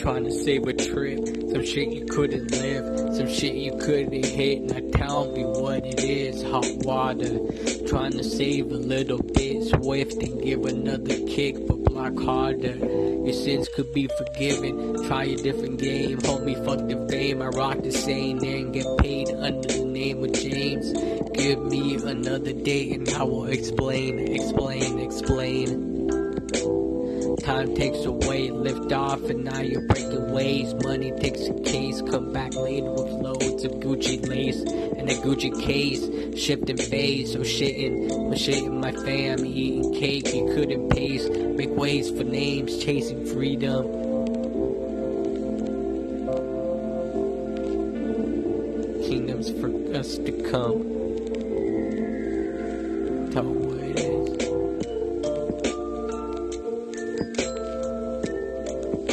Trying to save a trip, some shit you couldn't live, some shit you couldn't hit. Now tell me what it is, hot water. Trying to save a little bit, swift and give another kick, but block harder. Your sins could be forgiven. Try a different game, homie. Fuck the fame. I rock the same and get paid under the name of James. Give me another day and I will explain, explain, explain. Time takes away, lift off, and now you're breaking ways. Money takes a case, come back later with loads of Gucci lace and a Gucci case. Shifting phase, oh so shitting, I'm shitting my fam, eating cake you couldn't paste. Make ways for names, chasing freedom. Kingdoms for us to come.